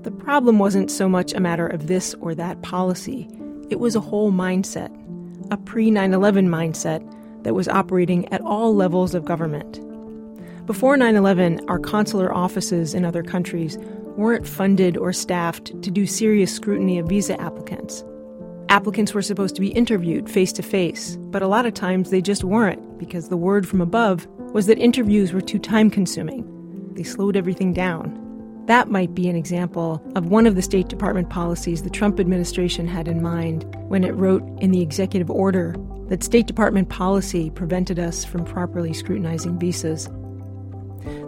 The problem wasn't so much a matter of this or that policy, it was a whole mindset, a pre 9 11 mindset that was operating at all levels of government. Before 9 11, our consular offices in other countries weren't funded or staffed to do serious scrutiny of visa applicants. Applicants were supposed to be interviewed face to face, but a lot of times they just weren't because the word from above was that interviews were too time consuming. They slowed everything down. That might be an example of one of the State Department policies the Trump administration had in mind when it wrote in the executive order that State Department policy prevented us from properly scrutinizing visas.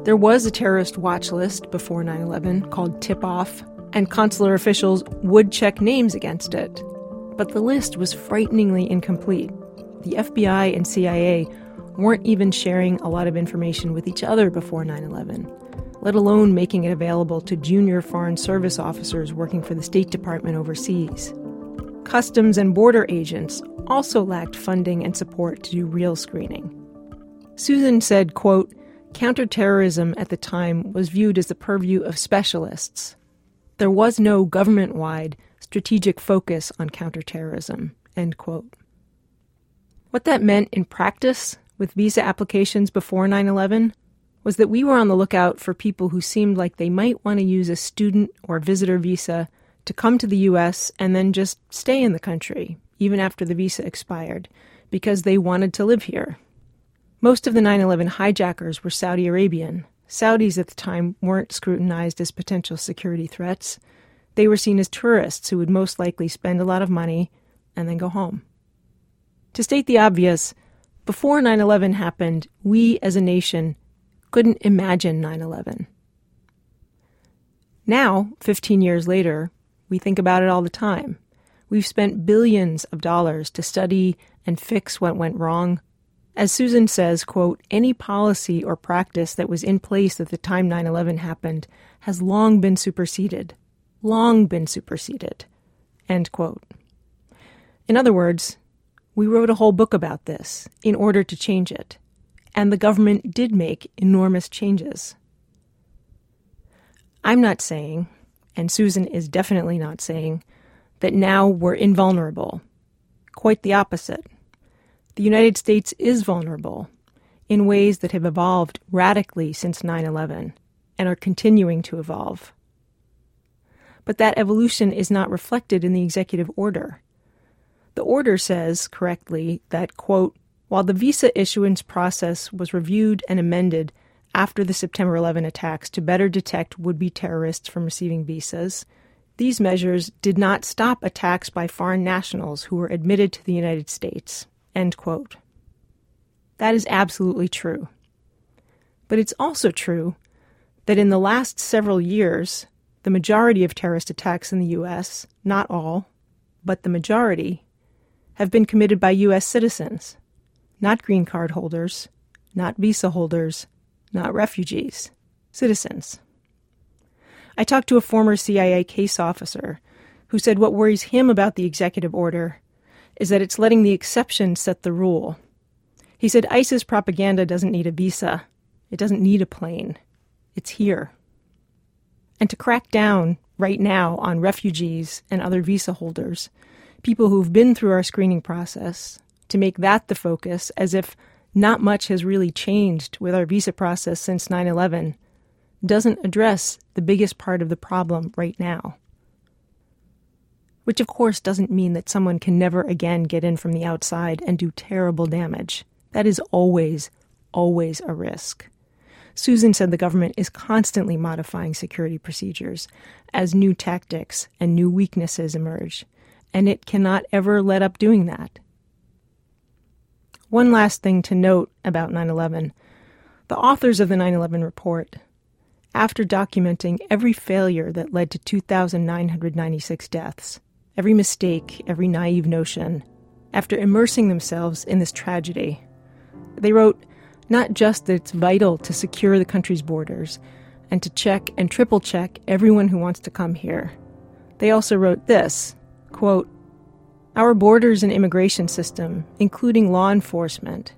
There was a terrorist watch list before 9 11 called Tip Off, and consular officials would check names against it. But the list was frighteningly incomplete. The FBI and CIA weren't even sharing a lot of information with each other before 9 11 let alone making it available to junior Foreign Service officers working for the State Department overseas. Customs and border agents also lacked funding and support to do real screening. Susan said, quote, counterterrorism at the time was viewed as the purview of specialists. There was no government wide strategic focus on counterterrorism, end quote. What that meant in practice with visa applications before 9 11 was that we were on the lookout for people who seemed like they might want to use a student or visitor visa to come to the U.S. and then just stay in the country, even after the visa expired, because they wanted to live here. Most of the 9 11 hijackers were Saudi Arabian. Saudis at the time weren't scrutinized as potential security threats. They were seen as tourists who would most likely spend a lot of money and then go home. To state the obvious, before 9 11 happened, we as a nation couldn't imagine 9 11. Now, 15 years later, we think about it all the time. We've spent billions of dollars to study and fix what went wrong. As Susan says, quote, any policy or practice that was in place at the time 9 11 happened has long been superseded. Long been superseded. End quote. In other words, we wrote a whole book about this in order to change it and the government did make enormous changes. I'm not saying, and Susan is definitely not saying, that now we're invulnerable. Quite the opposite. The United States is vulnerable in ways that have evolved radically since 9 11 and are continuing to evolve. But that evolution is not reflected in the executive order. The order says, correctly, that, quote, while the visa issuance process was reviewed and amended after the September 11 attacks to better detect would be terrorists from receiving visas, these measures did not stop attacks by foreign nationals who were admitted to the United States. End quote. That is absolutely true. But it's also true that in the last several years, the majority of terrorist attacks in the U.S., not all, but the majority, have been committed by U.S. citizens not green card holders, not visa holders, not refugees, citizens. I talked to a former CIA case officer who said what worries him about the executive order is that it's letting the exception set the rule. He said ISIS propaganda doesn't need a visa, it doesn't need a plane. It's here. And to crack down right now on refugees and other visa holders, people who've been through our screening process, to make that the focus, as if not much has really changed with our visa process since 9 11, doesn't address the biggest part of the problem right now. Which, of course, doesn't mean that someone can never again get in from the outside and do terrible damage. That is always, always a risk. Susan said the government is constantly modifying security procedures as new tactics and new weaknesses emerge, and it cannot ever let up doing that. One last thing to note about 9 11 the authors of the 9 11 report after documenting every failure that led to 2,996 deaths, every mistake, every naive notion, after immersing themselves in this tragedy. They wrote not just that it's vital to secure the country's borders and to check and triple check everyone who wants to come here. They also wrote this quote, Our borders and immigration system, including law enforcement,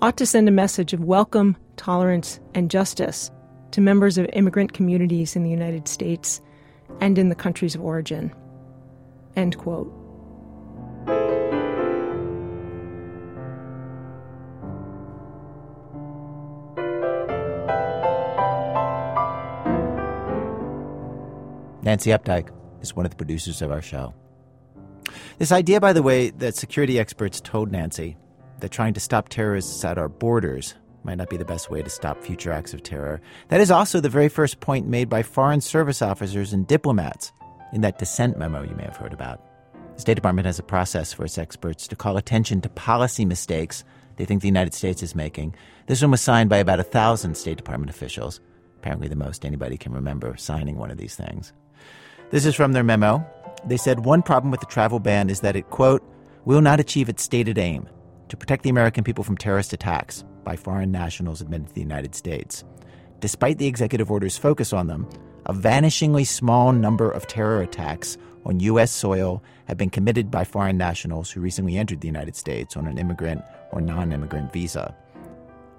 ought to send a message of welcome, tolerance, and justice to members of immigrant communities in the United States and in the countries of origin. End quote. Nancy Updike is one of the producers of our show. This idea, by the way, that security experts told Nancy that trying to stop terrorists at our borders might not be the best way to stop future acts of terror. That is also the very first point made by Foreign Service officers and diplomats in that dissent memo you may have heard about. The State Department has a process for its experts to call attention to policy mistakes they think the United States is making. This one was signed by about a thousand State Department officials, apparently the most anybody can remember signing one of these things. This is from their memo. They said one problem with the travel ban is that it, quote, will not achieve its stated aim to protect the American people from terrorist attacks by foreign nationals admitted to the United States. Despite the executive order's focus on them, a vanishingly small number of terror attacks on U.S. soil have been committed by foreign nationals who recently entered the United States on an immigrant or non immigrant visa.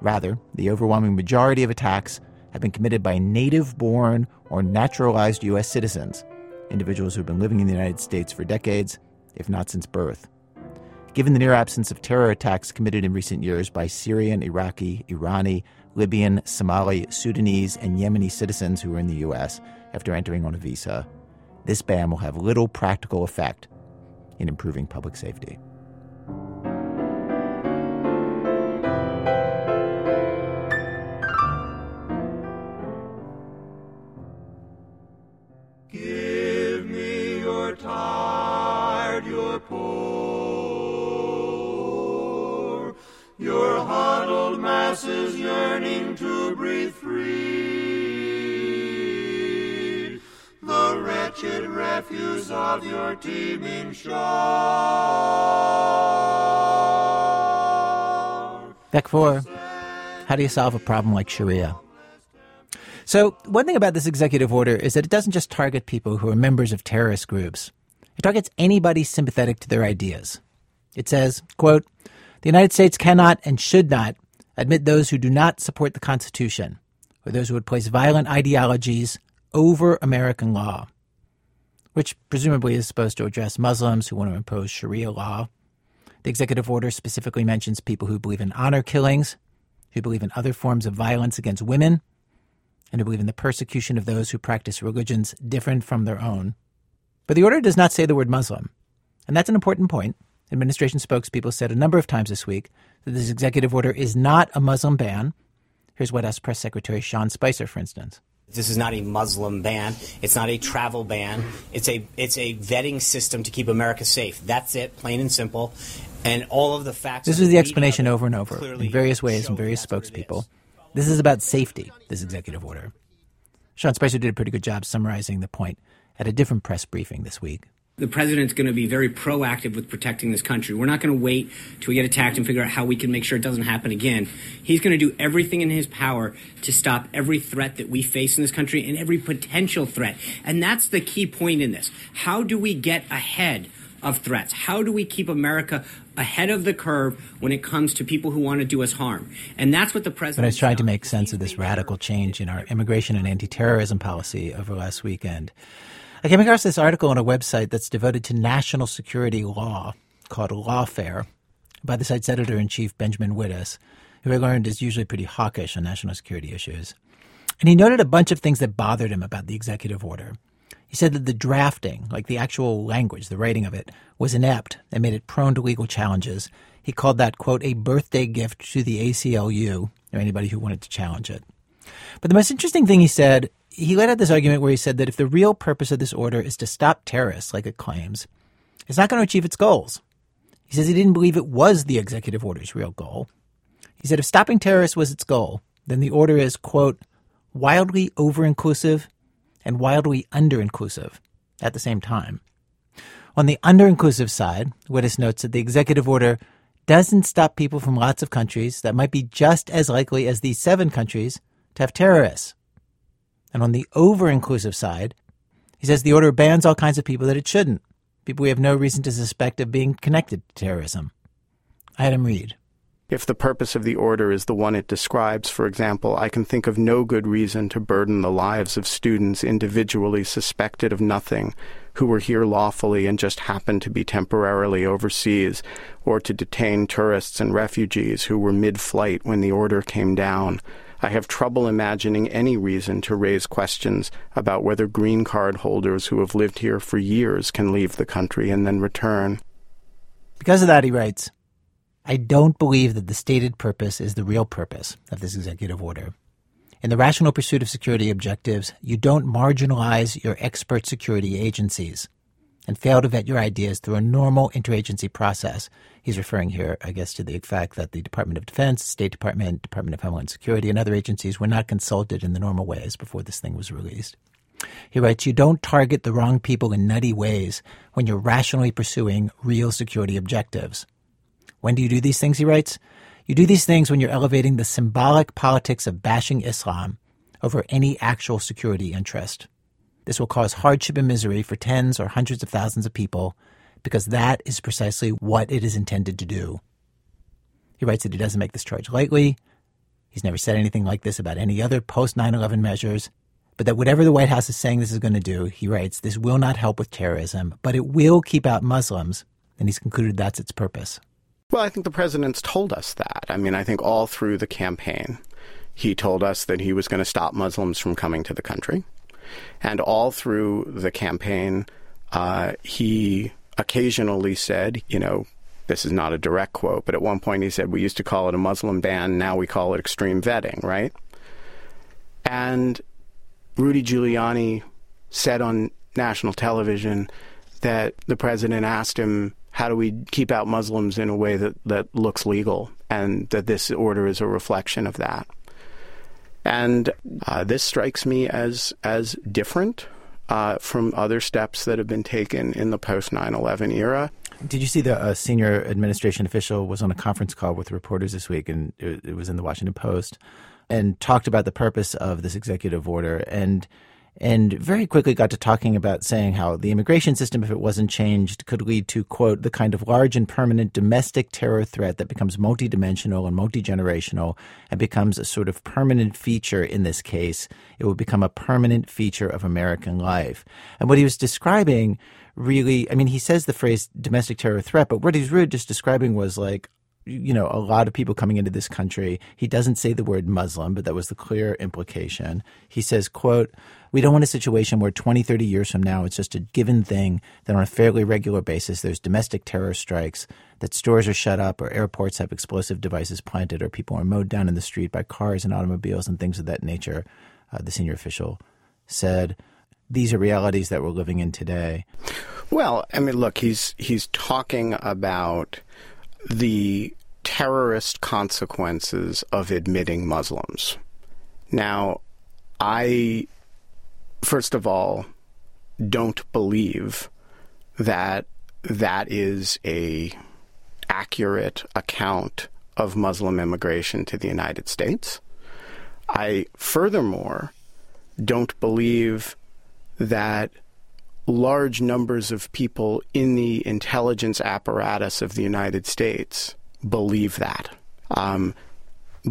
Rather, the overwhelming majority of attacks have been committed by native born or naturalized U.S. citizens, individuals who've been living in the United States for decades, if not since birth. Given the near absence of terror attacks committed in recent years by Syrian, Iraqi, Irani, Libyan, Somali, Sudanese, and Yemeni citizens who are in the U.S. after entering on a visa, this ban will have little practical effect in improving public safety. Masses yearning to breathe free. The wretched refuse of your teeming shore. Back four. How do you solve a problem like Sharia? So, one thing about this executive order is that it doesn't just target people who are members of terrorist groups. It targets anybody sympathetic to their ideas. It says, quote, the United States cannot and should not admit those who do not support the Constitution or those who would place violent ideologies over American law, which presumably is supposed to address Muslims who want to impose Sharia law. The executive order specifically mentions people who believe in honor killings, who believe in other forms of violence against women, and who believe in the persecution of those who practice religions different from their own. But the order does not say the word Muslim. And that's an important point. Administration spokespeople said a number of times this week that this executive order is not a Muslim ban. Here's White House Press Secretary Sean Spicer, for instance. This is not a Muslim ban. It's not a travel ban. It's a it's a vetting system to keep America safe. That's it, plain and simple. And all of the facts. This is the explanation over and over in various ways from various spokespeople. This is about safety, this executive order. Sean Spicer did a pretty good job summarizing the point at a different press briefing this week. The president's going to be very proactive with protecting this country. We're not going to wait till we get attacked and figure out how we can make sure it doesn't happen again. He's going to do everything in his power to stop every threat that we face in this country and every potential threat. And that's the key point in this. How do we get ahead of threats? How do we keep America ahead of the curve when it comes to people who want to do us harm? And that's what the president. But I trying to make sense of this radical change in our immigration and anti terrorism policy over last weekend. I came across this article on a website that's devoted to national security law called Lawfare by the site's editor in chief, Benjamin Wittes, who I learned is usually pretty hawkish on national security issues. And he noted a bunch of things that bothered him about the executive order. He said that the drafting, like the actual language, the writing of it, was inept and made it prone to legal challenges. He called that, quote, a birthday gift to the ACLU or anybody who wanted to challenge it. But the most interesting thing he said, he laid out this argument where he said that if the real purpose of this order is to stop terrorists, like it claims, it's not going to achieve its goals. He says he didn't believe it was the executive order's real goal. He said if stopping terrorists was its goal, then the order is, quote, wildly over inclusive and wildly under inclusive at the same time. On the under inclusive side, Wittes notes that the executive order doesn't stop people from lots of countries that might be just as likely as these seven countries to have terrorists. And on the over inclusive side, he says the order bans all kinds of people that it shouldn't, people we have no reason to suspect of being connected to terrorism. I had him read. If the purpose of the order is the one it describes, for example, I can think of no good reason to burden the lives of students individually suspected of nothing who were here lawfully and just happened to be temporarily overseas, or to detain tourists and refugees who were mid flight when the order came down. I have trouble imagining any reason to raise questions about whether green card holders who have lived here for years can leave the country and then return. Because of that, he writes, I don't believe that the stated purpose is the real purpose of this executive order. In the rational pursuit of security objectives, you don't marginalize your expert security agencies and fail to vet your ideas through a normal interagency process. He's referring here, I guess, to the fact that the Department of Defense, State Department, Department of Homeland Security, and other agencies were not consulted in the normal ways before this thing was released. He writes, You don't target the wrong people in nutty ways when you're rationally pursuing real security objectives. When do you do these things? He writes. You do these things when you're elevating the symbolic politics of bashing Islam over any actual security interest. This will cause hardship and misery for tens or hundreds of thousands of people because that is precisely what it is intended to do. He writes that he doesn't make this charge lightly. He's never said anything like this about any other post 9 11 measures, but that whatever the White House is saying this is going to do, he writes, this will not help with terrorism, but it will keep out Muslims, and he's concluded that's its purpose. Well, I think the president's told us that. I mean, I think all through the campaign, he told us that he was going to stop Muslims from coming to the country. And all through the campaign, uh, he occasionally said, you know, this is not a direct quote, but at one point he said, we used to call it a Muslim ban, now we call it extreme vetting, right? And Rudy Giuliani said on national television that the president asked him how do we keep out Muslims in a way that, that looks legal, and that this order is a reflection of that. And uh, this strikes me as as different uh, from other steps that have been taken in the post 9/11 era. Did you see the uh, senior administration official was on a conference call with reporters this week, and it, it was in the Washington Post, and talked about the purpose of this executive order and and very quickly got to talking about saying how the immigration system, if it wasn't changed, could lead to, quote, the kind of large and permanent domestic terror threat that becomes multidimensional and multigenerational and becomes a sort of permanent feature in this case. It would become a permanent feature of American life. And what he was describing really, I mean, he says the phrase domestic terror threat, but what he's really just describing was like, you know, a lot of people coming into this country. He doesn't say the word Muslim, but that was the clear implication. He says, quote, we don't want a situation where 20, 30 years from now, it's just a given thing that on a fairly regular basis, there's domestic terror strikes, that stores are shut up or airports have explosive devices planted or people are mowed down in the street by cars and automobiles and things of that nature, uh, the senior official said. These are realities that we're living in today. Well, I mean, look, he's he's talking about the terrorist consequences of admitting Muslims. Now, I, first of all, don't believe that that is a accurate account of Muslim immigration to the United States. I furthermore don't believe that large numbers of people in the intelligence apparatus of the United States believe that. Um,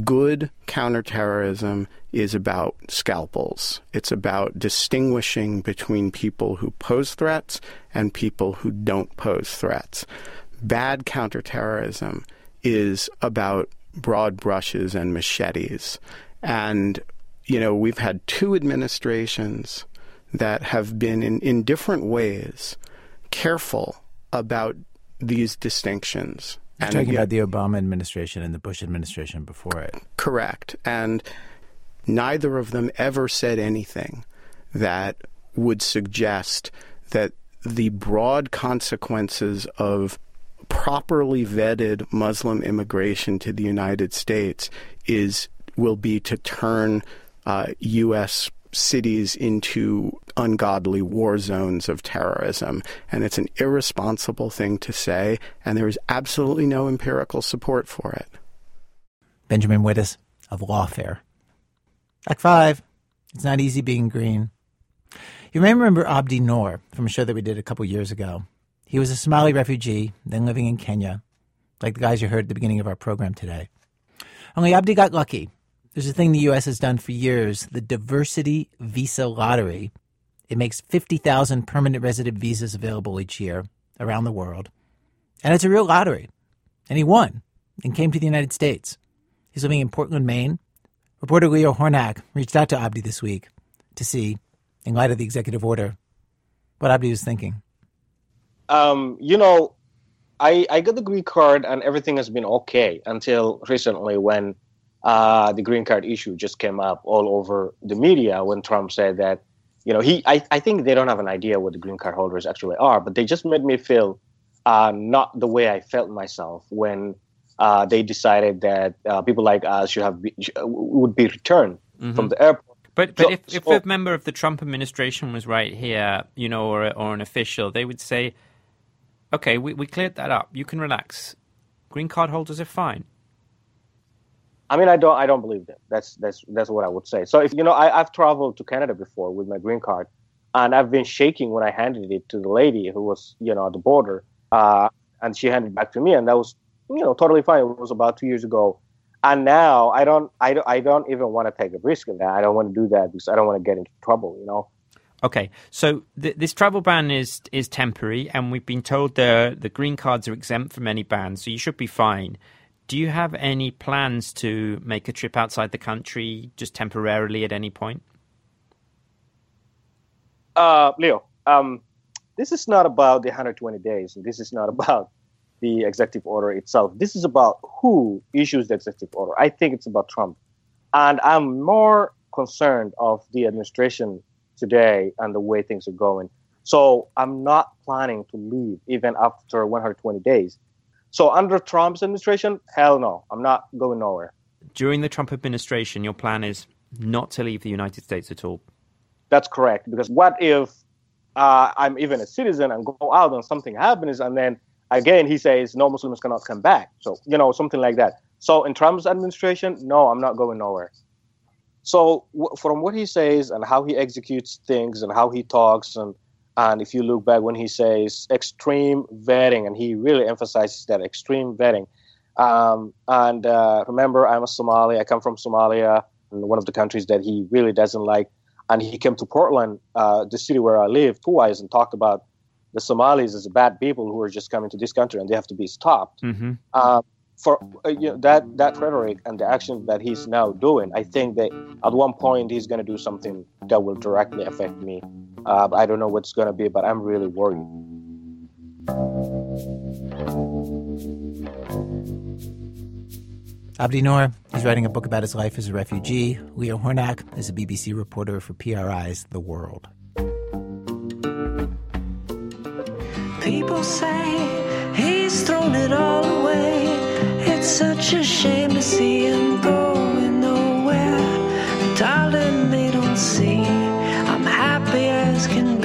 good counterterrorism is about scalpels. It's about distinguishing between people who pose threats and people who don't pose threats. Bad counterterrorism is about broad brushes and machetes. And, you know, we've had two administrations that have been in, in different ways careful about these distinctions. You're and talking about the Obama administration and the Bush administration before it. Correct. And neither of them ever said anything that would suggest that the broad consequences of properly vetted Muslim immigration to the United States is will be to turn uh, U.S. cities into ungodly war zones of terrorism. And it's an irresponsible thing to say, and there is absolutely no empirical support for it. Benjamin Wittes of Lawfare. Act 5. It's not easy being green. You may remember Abdi Noor from a show that we did a couple years ago. He was a Somali refugee, then living in Kenya, like the guys you heard at the beginning of our program today. Only Abdi got lucky. There's a thing the U.S. has done for years the diversity visa lottery. It makes 50,000 permanent resident visas available each year around the world. And it's a real lottery. And he won and came to the United States. He's living in Portland, Maine. Reporter Leo Hornak reached out to Abdi this week to see, in light of the executive order, what Abdi was thinking. Um, you know, I, I got the green card and everything has been okay until recently when uh, the green card issue just came up all over the media when Trump said that, you know, he I, I think they don't have an idea what the green card holders actually are, but they just made me feel uh, not the way I felt myself when uh, they decided that uh, people like us should have be, would be returned mm-hmm. from the airport. But but so, if, if so, a member of the Trump administration was right here, you know, or or an official, they would say, okay, we, we cleared that up. You can relax. Green card holders are fine. I mean, I don't, I don't believe them. That's that's that's what I would say. So if you know, I, I've traveled to Canada before with my green card, and I've been shaking when I handed it to the lady who was, you know, at the border, uh, and she handed it back to me, and that was, you know, totally fine. It was about two years ago, and now I don't, I don't, I don't even want to take a risk in that. I don't want to do that because I don't want to get into trouble, you know. Okay, so th- this travel ban is is temporary, and we've been told the the green cards are exempt from any ban, so you should be fine. Do you have any plans to make a trip outside the country just temporarily at any point? Uh, Leo, um, this is not about the 120 days, this is not about the executive order itself. This is about who issues the executive order. I think it's about Trump, and I'm more concerned of the administration today and the way things are going. So I'm not planning to leave even after 120 days. So under Trump's administration, hell no, I'm not going nowhere. During the Trump administration, your plan is not to leave the United States at all. That's correct. Because what if uh, I'm even a citizen and go out and something happens, and then again he says no Muslims cannot come back. So you know something like that. So in Trump's administration, no, I'm not going nowhere. So w- from what he says and how he executes things and how he talks and and if you look back when he says extreme vetting and he really emphasizes that extreme vetting. Um, and uh, remember i'm a somali. I come from somalia one of the countries that he really doesn't like. And he came to portland uh, the city where i live twice and talked about the somalis as bad people who are just coming to this country and they have to be stopped. Mm-hmm. uh, for uh, you know, that that rhetoric and the action that he's now doing, I think that at one point he's going to do something that will directly affect me. Uh, I don't know what's going to be, but I'm really worried. Abdi Noor, he's writing a book about his life as a refugee. Leo Hornak is a BBC reporter for PRI's The World. People say he's thrown it all away. Such a shame to see him going nowhere. Darling, they don't see I'm happy as can be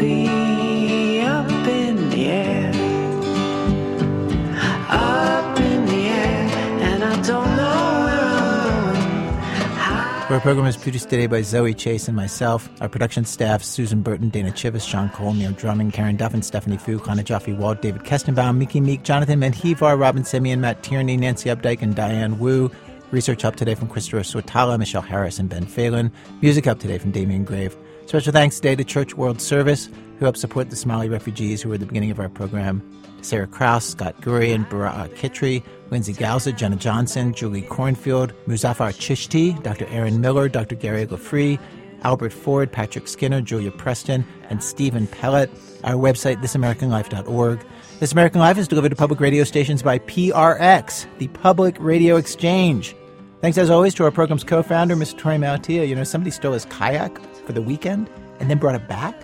Our program is produced today by Zoe Chase and myself. Our production staff, Susan Burton, Dana Chivvis, Sean Cole, Neil Drumming, Karen Duffin, Stephanie Foo, Hannah Jaffe Walt, David Kestenbaum, Miki Meek, Jonathan Menjivar, Robyn Semien, Matt Tierney, Nancy Updike, and Diane Wu. Research help today from Christopher Swetala, Michelle Harris, and Ben Phelan. Music help today from Damien Graef. Special thanks today to Church World Service, who helped support the Somali refugees who were at the beginning of our program. Sarah Kraus, Scott Gurian, Baraa Kitri, Lindsay Gausa, Jenna Johnson, Julie Cornfield, Muzaffar Chishti, Dr. Aaron Miller, Dr. Gary Lafree, Albert Ford, Patrick Skinner, Julia Preston, and Stephen Pellet. Our website, thisamericanlife.org. This American Life is delivered to public radio stations by PRX, the Public Radio Exchange. Thanks as always to our program's co-founder, Mr. Torey Malatia. You know, somebody stole his kayak for the weekend and then brought it back,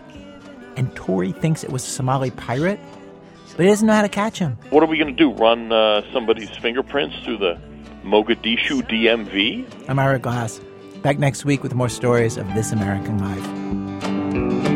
and Tori thinks it was a Somali pirate, but he doesn't know how to catch him. What are we going to do? Run uh, somebody's fingerprints through the Mogadishu DMV? I'm Ira Glass. Back next week with more stories of This American Life.